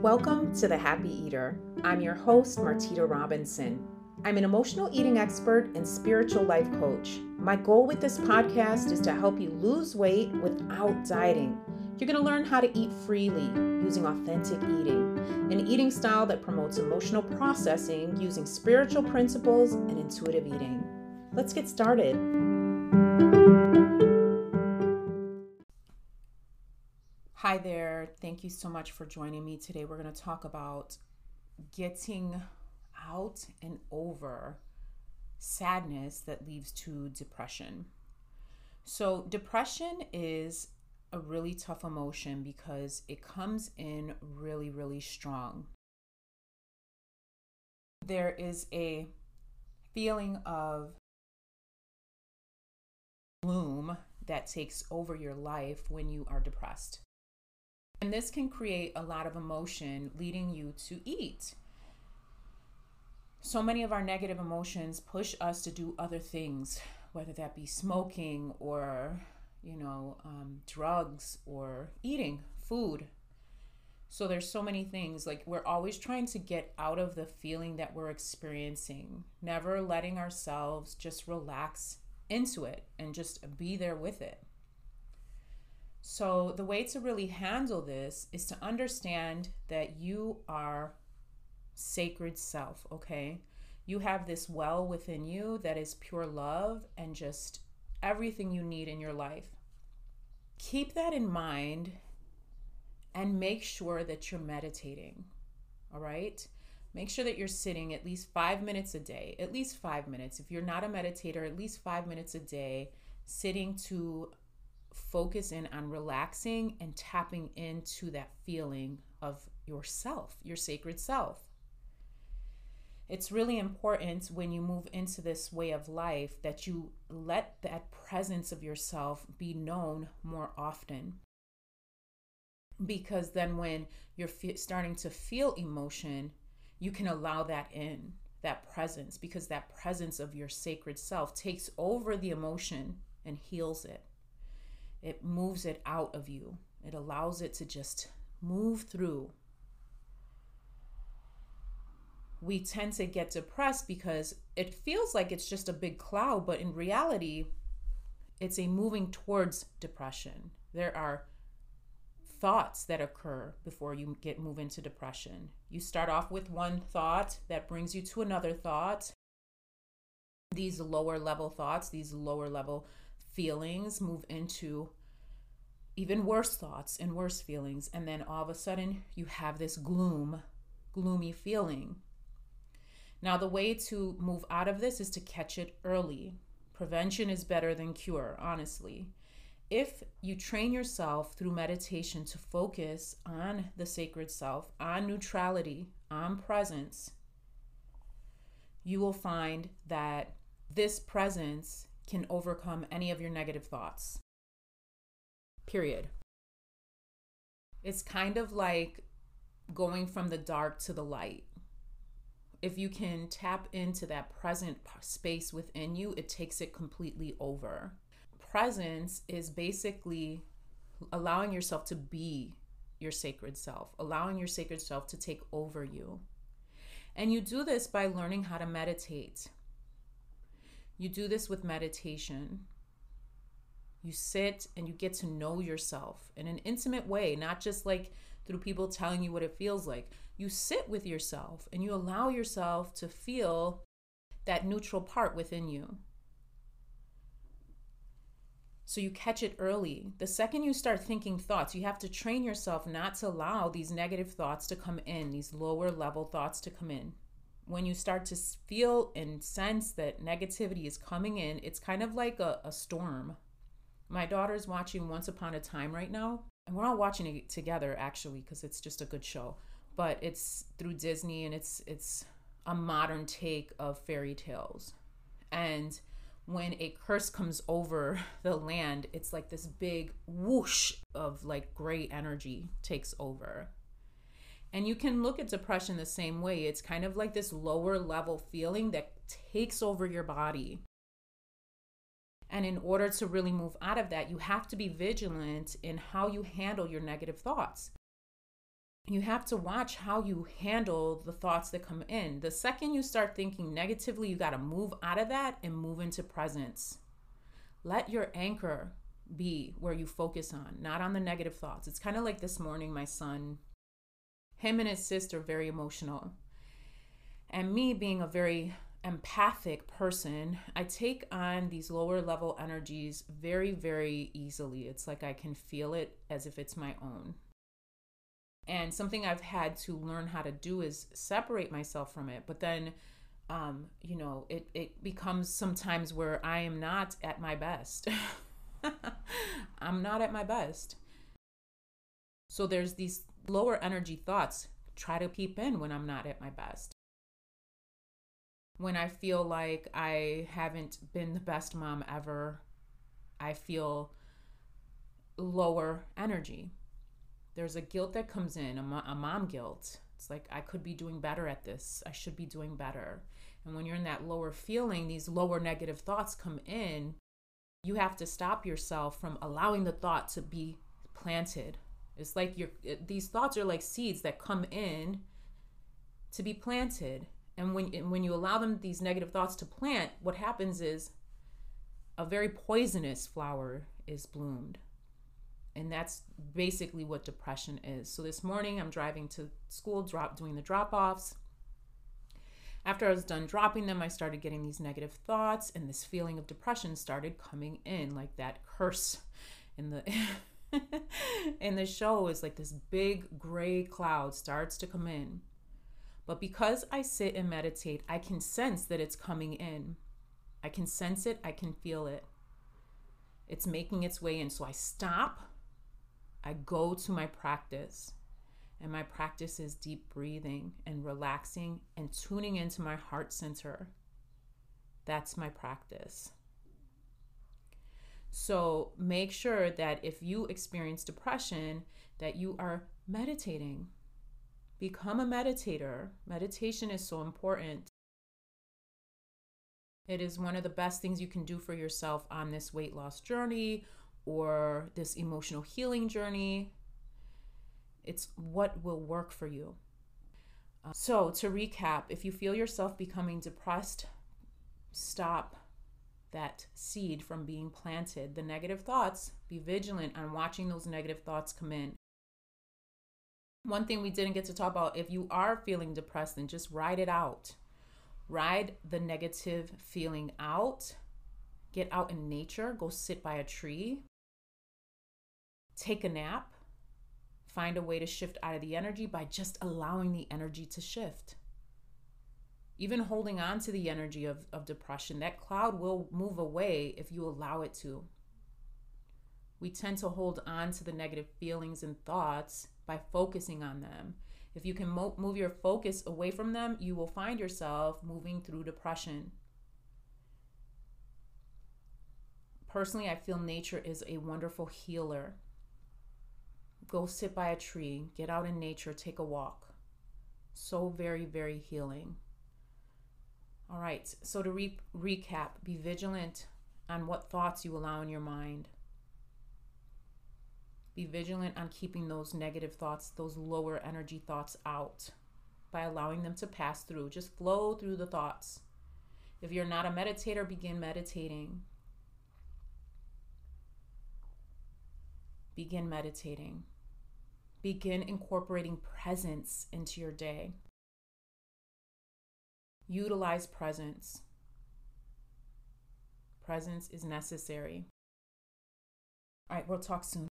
Welcome to The Happy Eater. I'm your host, Martita Robinson. I'm an emotional eating expert and spiritual life coach. My goal with this podcast is to help you lose weight without dieting. You're going to learn how to eat freely using authentic eating, an eating style that promotes emotional processing using spiritual principles and intuitive eating. Let's get started. Hi there. Thank you so much for joining me today. We're going to talk about getting out and over sadness that leads to depression. So, depression is a really tough emotion because it comes in really, really strong. There is a feeling of gloom that takes over your life when you are depressed. And this can create a lot of emotion, leading you to eat. So many of our negative emotions push us to do other things, whether that be smoking or, you know, um, drugs or eating food. So there's so many things like we're always trying to get out of the feeling that we're experiencing, never letting ourselves just relax into it and just be there with it. So, the way to really handle this is to understand that you are sacred self, okay? You have this well within you that is pure love and just everything you need in your life. Keep that in mind and make sure that you're meditating, all right? Make sure that you're sitting at least five minutes a day, at least five minutes. If you're not a meditator, at least five minutes a day, sitting to focus in on relaxing and tapping into that feeling of yourself, your sacred self. It's really important when you move into this way of life that you let that presence of yourself be known more often. Because then, when you're starting to feel emotion, you can allow that in, that presence, because that presence of your sacred self takes over the emotion and heals it. It moves it out of you, it allows it to just move through. We tend to get depressed because it feels like it's just a big cloud, but in reality, it's a moving towards depression. There are thoughts that occur before you get move into depression. You start off with one thought that brings you to another thought. These lower level thoughts, these lower level feelings move into even worse thoughts and worse feelings. And then all of a sudden, you have this gloom, gloomy feeling. Now, the way to move out of this is to catch it early. Prevention is better than cure, honestly. If you train yourself through meditation to focus on the sacred self, on neutrality, on presence, you will find that this presence can overcome any of your negative thoughts. Period. It's kind of like going from the dark to the light. If you can tap into that present space within you, it takes it completely over. Presence is basically allowing yourself to be your sacred self, allowing your sacred self to take over you. And you do this by learning how to meditate. You do this with meditation. You sit and you get to know yourself in an intimate way, not just like through people telling you what it feels like. You sit with yourself and you allow yourself to feel that neutral part within you. So you catch it early. The second you start thinking thoughts, you have to train yourself not to allow these negative thoughts to come in, these lower level thoughts to come in. When you start to feel and sense that negativity is coming in, it's kind of like a, a storm my daughter's watching Once Upon a Time right now, and we're all watching it together actually because it's just a good show. But it's through Disney and it's it's a modern take of fairy tales. And when a curse comes over the land, it's like this big whoosh of like gray energy takes over. And you can look at depression the same way. It's kind of like this lower level feeling that takes over your body and in order to really move out of that, you have to be vigilant in how you handle your negative thoughts. you have to watch how you handle the thoughts that come in. The second you start thinking negatively, you got to move out of that and move into presence. Let your anchor be where you focus on, not on the negative thoughts. It's kind of like this morning, my son, him and his sister, very emotional. And me being a very empathic person, I take on these lower level energies very, very easily. It's like I can feel it as if it's my own. And something I've had to learn how to do is separate myself from it. But then, um, you know, it, it becomes sometimes where I am not at my best. I'm not at my best. So there's these lower energy thoughts try to peep in when I'm not at my best. When I feel like I haven't been the best mom ever, I feel lower energy. There's a guilt that comes in, a, mo- a mom guilt. It's like, I could be doing better at this. I should be doing better. And when you're in that lower feeling, these lower negative thoughts come in you have to stop yourself from allowing the thought to be planted. It's like you're, these thoughts are like seeds that come in to be planted. And when, when you allow them, these negative thoughts to plant, what happens is a very poisonous flower is bloomed. And that's basically what depression is. So this morning I'm driving to school, drop doing the drop offs after I was done dropping them, I started getting these negative thoughts, and this feeling of depression started coming in, like that curse in the in the show is like this big gray cloud starts to come in. But because I sit and meditate, I can sense that it's coming in. I can sense it, I can feel it. It's making its way in. So I stop, I go to my practice. And my practice is deep breathing and relaxing and tuning into my heart center. That's my practice. So make sure that if you experience depression, that you are meditating. Become a meditator. Meditation is so important. It is one of the best things you can do for yourself on this weight loss journey or this emotional healing journey. It's what will work for you. So, to recap, if you feel yourself becoming depressed, stop that seed from being planted. The negative thoughts, be vigilant on watching those negative thoughts come in. One thing we didn't get to talk about if you are feeling depressed, then just ride it out. Ride the negative feeling out. Get out in nature, go sit by a tree. Take a nap find a way to shift out of the energy by just allowing the energy to shift. Even holding on to the energy of, of depression, that cloud will move away if you allow it to. We tend to hold on to the negative feelings and thoughts by focusing on them. If you can mo- move your focus away from them, you will find yourself moving through depression. Personally, I feel nature is a wonderful healer go sit by a tree, get out in nature, take a walk. So very, very healing. All right, so to re- recap, be vigilant on what thoughts you allow in your mind. Be vigilant on keeping those negative thoughts, those lower energy thoughts out by allowing them to pass through. Just flow through the thoughts. If you're not a meditator, begin meditating. Begin meditating. Begin incorporating presence into your day. Utilize presence. Presence is necessary. All right, we'll talk soon.